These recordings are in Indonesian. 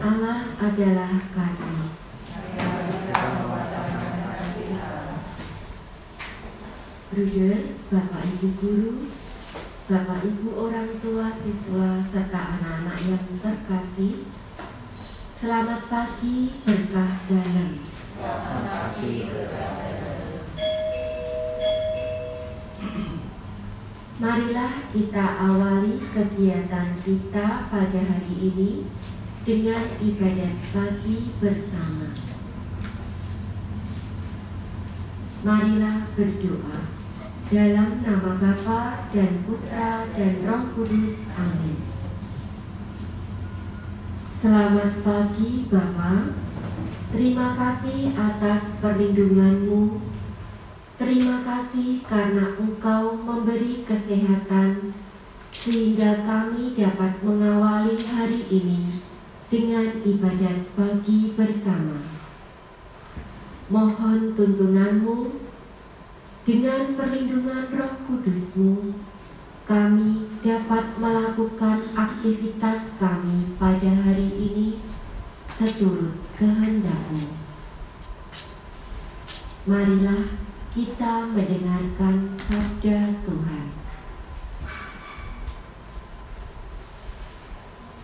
Allah adalah kasih. Bruder, Bapak Ibu guru, Bapak Ibu orang tua siswa serta anak-anak yang terkasih, selamat pagi berkah dalam. Selamat pagi Marilah kita awali kegiatan kita pada hari ini dengan ibadat pagi bersama. Marilah berdoa dalam nama Bapa dan Putra dan Roh Kudus. Amin. Selamat pagi Bapa. Terima kasih atas perlindunganmu Terima kasih karena Engkau memberi kesehatan sehingga kami dapat mengawali hari ini dengan ibadat pagi bersama. Mohon tuntunanmu dengan perlindungan roh kudusmu kami dapat melakukan aktivitas kami pada hari ini seturut kehendakmu. Marilah kita mendengarkan sabda Tuhan.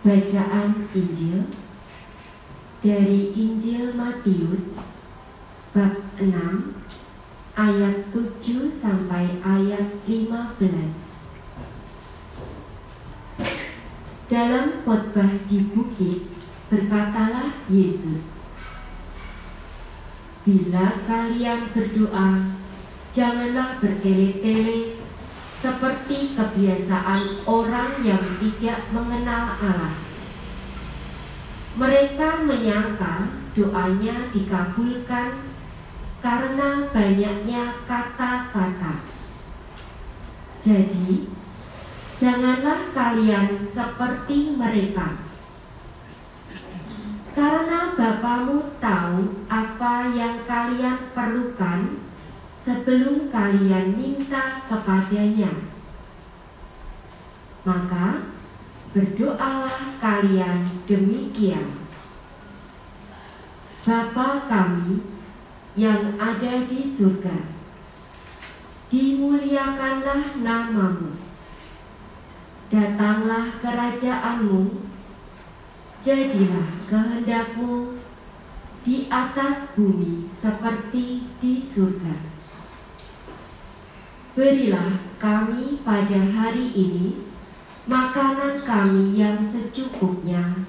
Bacaan Injil dari Injil Matius bab 6 ayat 7 sampai ayat 15. Dalam khotbah di bukit berkatalah Yesus, Bila kalian berdoa, janganlah bertele-tele seperti kebiasaan orang yang tidak mengenal Allah. Mereka menyangka doanya dikabulkan karena banyaknya kata-kata. Jadi, janganlah kalian seperti mereka karena Bapamu tahu apa yang kalian perlukan sebelum kalian minta kepadanya. Maka berdoalah kalian demikian. Bapa kami yang ada di surga, dimuliakanlah namamu. Datanglah kerajaanmu Jadilah kehendakmu di atas bumi seperti di surga. Berilah kami pada hari ini makanan kami yang secukupnya,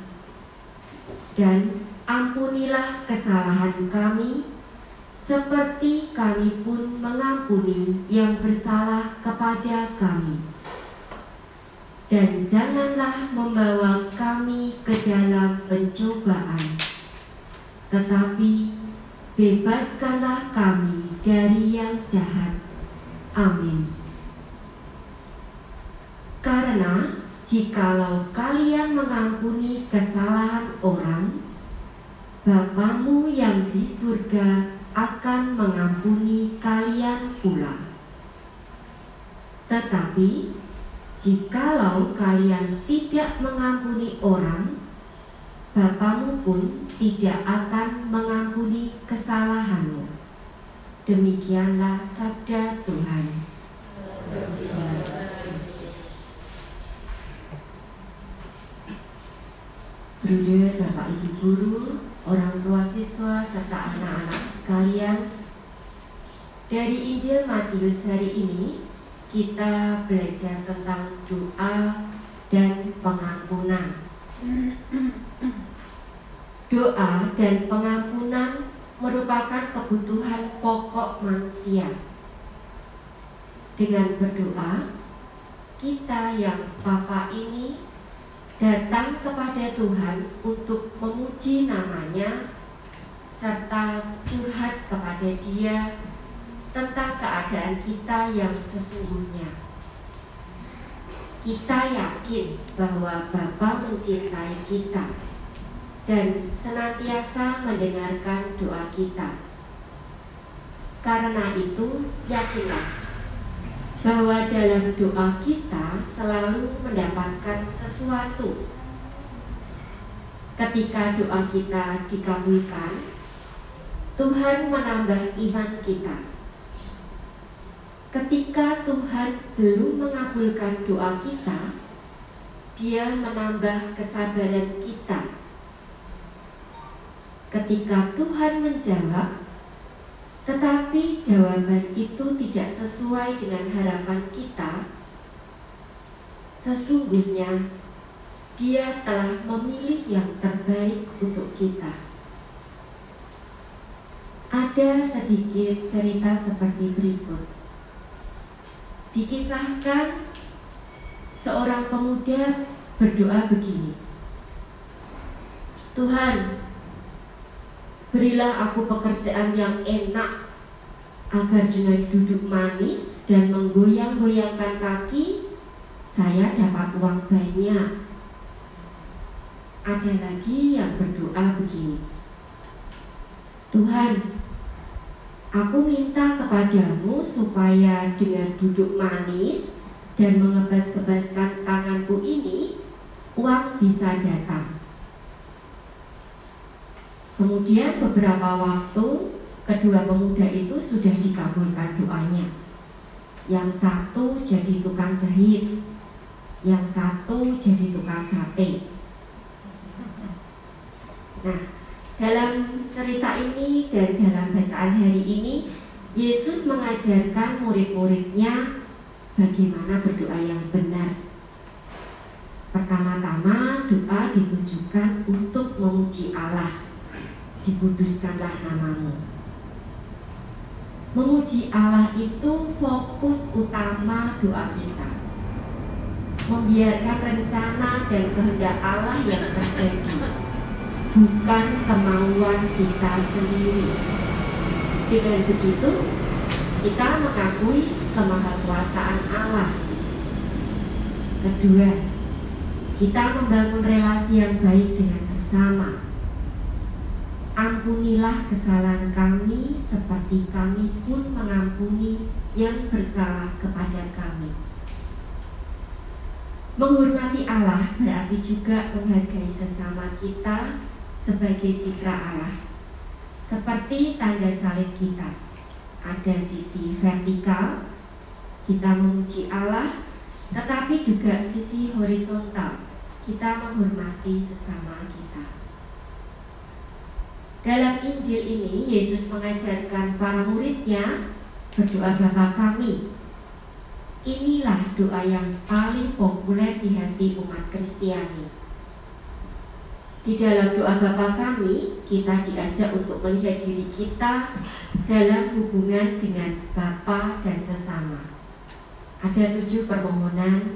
dan ampunilah kesalahan kami seperti kami pun mengampuni yang bersalah kepada kami dan janganlah membawa kami ke dalam pencobaan, tetapi bebaskanlah kami dari yang jahat. Amin. Karena jikalau kalian mengampuni kesalahan orang, Bapamu yang di surga akan mengampuni kalian pula. Tetapi Jikalau kalian tidak mengampuni orang, Bapamu pun tidak akan mengampuni kesalahanmu. Demikianlah sabda Tuhan. Bruder, Bapak Ibu Guru, orang tua siswa, serta anak-anak sekalian, dari Injil Matius hari ini kita belajar tentang doa dan pengampunan. Doa dan pengampunan merupakan kebutuhan pokok manusia. Dengan berdoa, kita yang Bapa ini datang kepada Tuhan untuk memuji namanya serta curhat kepada Dia tentang keadaan kita yang sesungguhnya. Kita yakin bahwa Bapa mencintai kita dan senantiasa mendengarkan kita. Karena itu, yakinlah bahwa dalam doa kita selalu mendapatkan sesuatu. ketika doa kita dikabulkan, Tuhan menambah iman kita. Ketika Tuhan belum mengabulkan doa kita, Dia menambah kesabaran kita. Ketika Tuhan menjawab, tetapi jawaban itu tidak sesuai dengan harapan kita, sesungguhnya dia telah memilih yang terbaik untuk kita. Ada sedikit cerita seperti berikut. Dikisahkan seorang pemuda berdoa begini. Tuhan, berilah aku pekerjaan yang enak agar dengan duduk manis dan menggoyang-goyangkan kaki saya dapat uang banyak ada lagi yang berdoa begini Tuhan Aku minta kepadamu supaya dengan duduk manis dan mengebas-gebaskan tanganku ini uang bisa datang. Kemudian beberapa waktu kedua pemuda itu sudah dikabulkan doanya. Yang satu jadi tukang jahit, yang satu jadi tukang sate. Nah, dalam cerita ini dan dalam bacaan hari ini, Yesus mengajarkan murid-muridnya bagaimana berdoa yang benar. Pertama-tama doa ditujukan untuk memuji Allah. Dikuduskanlah namamu. Memuji Allah itu fokus utama doa kita. Membiarkan rencana dan kehendak Allah yang terjadi bukan kemauan kita sendiri. Dengan begitu, kita mengakui kemahakuasaan Allah. Kedua, kita membangun relasi yang baik dengan sesama. Ampunilah kesalahan kami seperti kami pun mengampuni yang bersalah kepada kami. Menghormati Allah berarti juga menghargai sesama kita sebagai citra Allah. Seperti tanda salib kita, ada sisi vertikal, kita memuji Allah, tetapi juga sisi horizontal, kita menghormati sesama kita. Dalam Injil ini, Yesus mengajarkan para muridnya berdoa Bapa kami. Inilah doa yang paling populer di hati umat Kristiani di dalam doa Bapa kami, kita diajak untuk melihat diri kita dalam hubungan dengan Bapa dan sesama. Ada tujuh permohonan.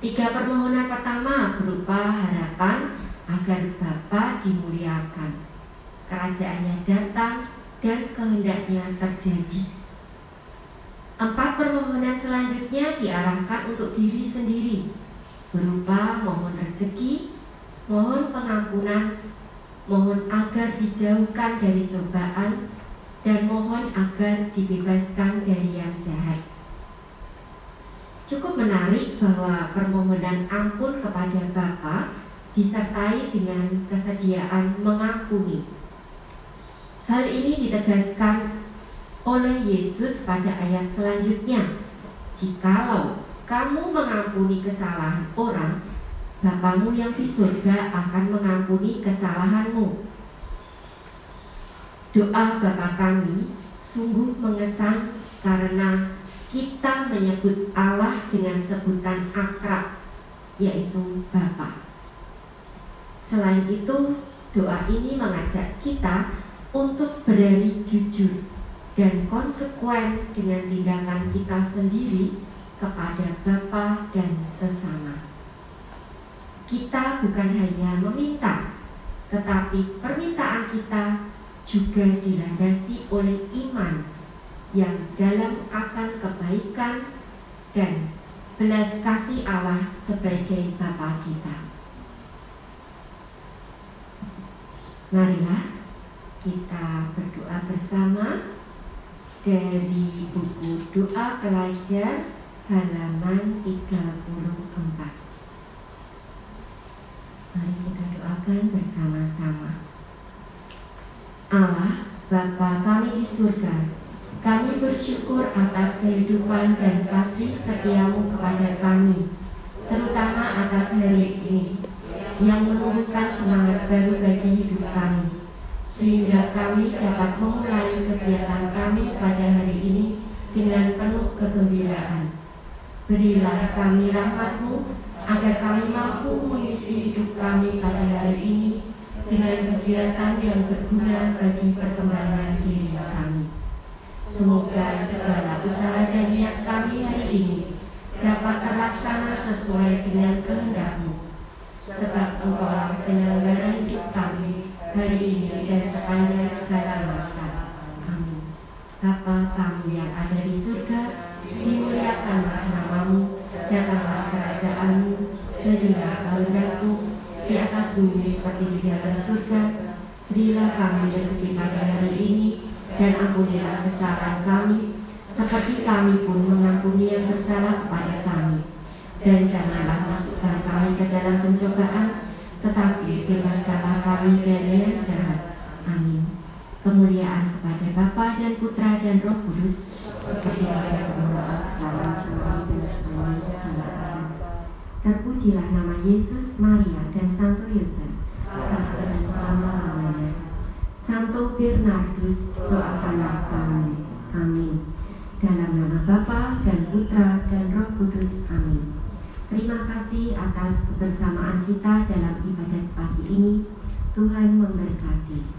Tiga permohonan pertama berupa harapan agar Bapa dimuliakan, kerajaannya datang dan kehendaknya terjadi. Empat permohonan selanjutnya diarahkan untuk diri sendiri, berupa mohon rezeki, Mohon pengampunan, mohon agar dijauhkan dari cobaan, dan mohon agar dibebaskan dari yang jahat. Cukup menarik bahwa permohonan ampun kepada Bapa disertai dengan kesediaan mengampuni. Hal ini ditegaskan oleh Yesus pada ayat selanjutnya. Jikalau kamu mengampuni kesalahan orang, Bapamu yang di surga akan mengampuni kesalahanmu. Doa Bapa kami sungguh mengesan karena kita menyebut Allah dengan sebutan akrab, yaitu Bapa. Selain itu, doa ini mengajak kita untuk berani jujur dan konsekuen dengan tindakan kita sendiri kepada Bapa dan sesama kita bukan hanya meminta, tetapi permintaan kita juga dilandasi oleh iman yang dalam akan kebaikan dan belas kasih Allah sebagai Bapa kita. Marilah kita berdoa bersama dari buku Doa Pelajar halaman 34. Mari kita doakan bersama-sama. Allah, Bapa kami di surga, kami bersyukur atas kehidupan dan kasih setiamu kepada kami, terutama atas hari ini, yang menumbuhkan semangat baru bagi hidup kami, sehingga kami dapat memulai kegiatan pada hari ini dengan penuh kegembiraan. Berilah kami rahmatmu, agar kami mampu mengisi hidup kami pada hari ini dengan kegiatan yang berguna bagi perkembangan diri kami. Semoga segala usaha dan niat kami hari ini dapat terlaksana sesuai dengan kehendakmu. Sebab engkau lah penyelenggara hidup kami hari ini dan sepanjang segala masa. Datanglah kerajaanmu, jadilah kehendakmu di atas bumi seperti di dalam surga. Berilah kami rezeki pada hari ini, dan ampunilah kesalahan kami, seperti kami pun mengampuni yang bersalah kepada kami. Dan janganlah masukkan kami ke dalam pencobaan, tetapi bebaskanlah kami dari yang jahat. Amin. Kemuliaan kepada Bapa dan Putra dan Roh Kudus, seperti pada Terpujilah nama Yesus, Maria, dan Santo Yosef, sekarang dan selama-lamanya. Santo Bernardus, doakanlah kami. Amin. Dalam nama Bapa dan Putra dan Roh Kudus. Amin. Terima kasih atas kebersamaan kita dalam ibadat pagi ini. Tuhan memberkati.